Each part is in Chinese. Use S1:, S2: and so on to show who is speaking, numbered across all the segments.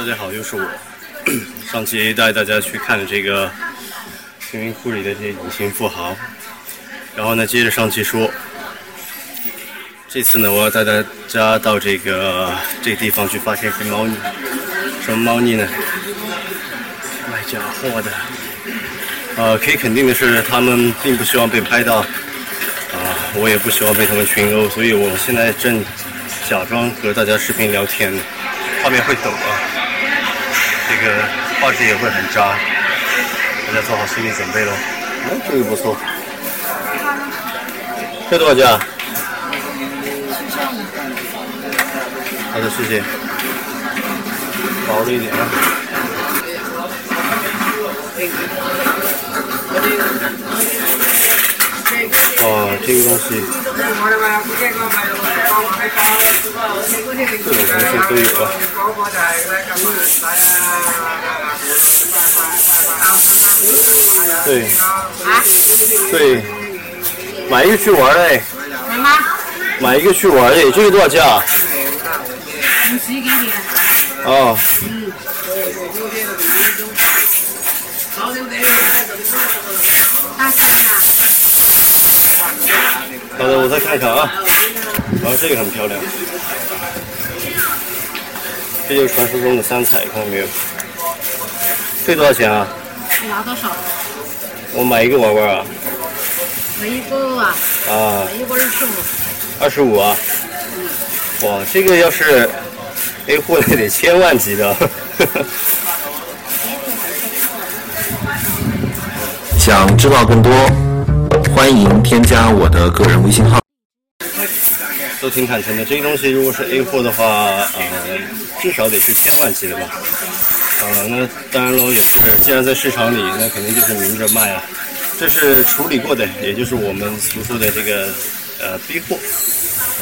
S1: 大家好，又是我。上期带大家去看了这个贫民窟里的这些隐形富豪，然后呢，接着上期说，这次呢，我要带大家到这个这个地方去发现一些猫腻。什么猫腻呢？卖假货的。呃，可以肯定的是，他们并不希望被拍到，啊，我也不希望被他们群殴，所以我现在正假装和大家视频聊天，画面会抖啊，这个画质也会很渣，大家做好心理准备喽。哎，这个不错，这多少价？好的，谢谢。薄了一点啊。哇，这个东西，各种东西都有啊。对，啊，对，买一个去玩嘞。买一个去玩嘞，这个多少价？五十几钱。哦。好的，我再看看啊。然后这个很漂亮，这就是传说中的三彩，看到没有？这多少钱啊？
S2: 你拿多少？
S1: 我买一个玩玩啊。
S2: 买一个啊？啊。买一个二十五。
S1: 二十五啊？嗯。哇，这个要是 A 货那得千万级的。
S3: 想知道更多，欢迎添加我的个人微信号。
S1: 都挺坦诚的，这个东西如果是 A 货的话，呃，至少得是千万级的吧。呃，那当然喽，也是，既然在市场里，那肯定就是明着卖啊。这是处理过的，也就是我们所说的这个呃 B 货。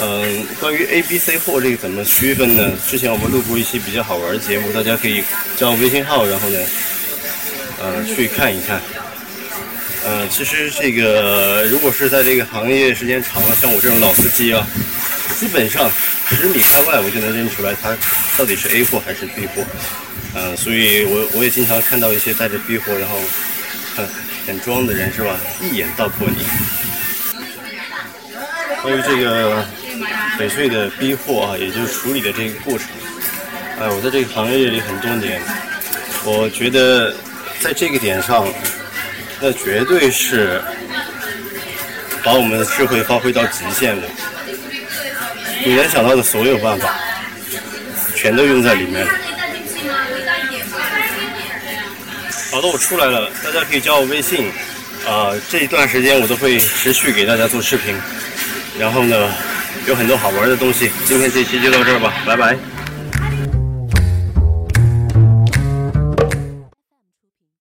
S1: 嗯，关于 A、B、C 货这个怎么区分呢？之前我们录过一期比较好玩的节目，大家可以加我微信号，然后呢，呃，去看一看。呃，其实这个如果是在这个行业时间长了，像我这种老司机啊，基本上十米开外我就能认出来它到底是 A 货还是 B 货。呃，所以我我也经常看到一些带着 B 货然后很很装的人是吧，一眼道破你。关于这个翡翠的 B 货啊，也就是处理的这个过程，哎，我在这个行业里很多年，我觉得在这个点上。那绝对是把我们的智慧发挥到极限了，你能想到的所有办法，全都用在里面了。好的，我出来了，大家可以加我微信，啊，这一段时间我都会持续给大家做视频，然后呢，有很多好玩的东西。今天这期就到这儿吧，拜拜。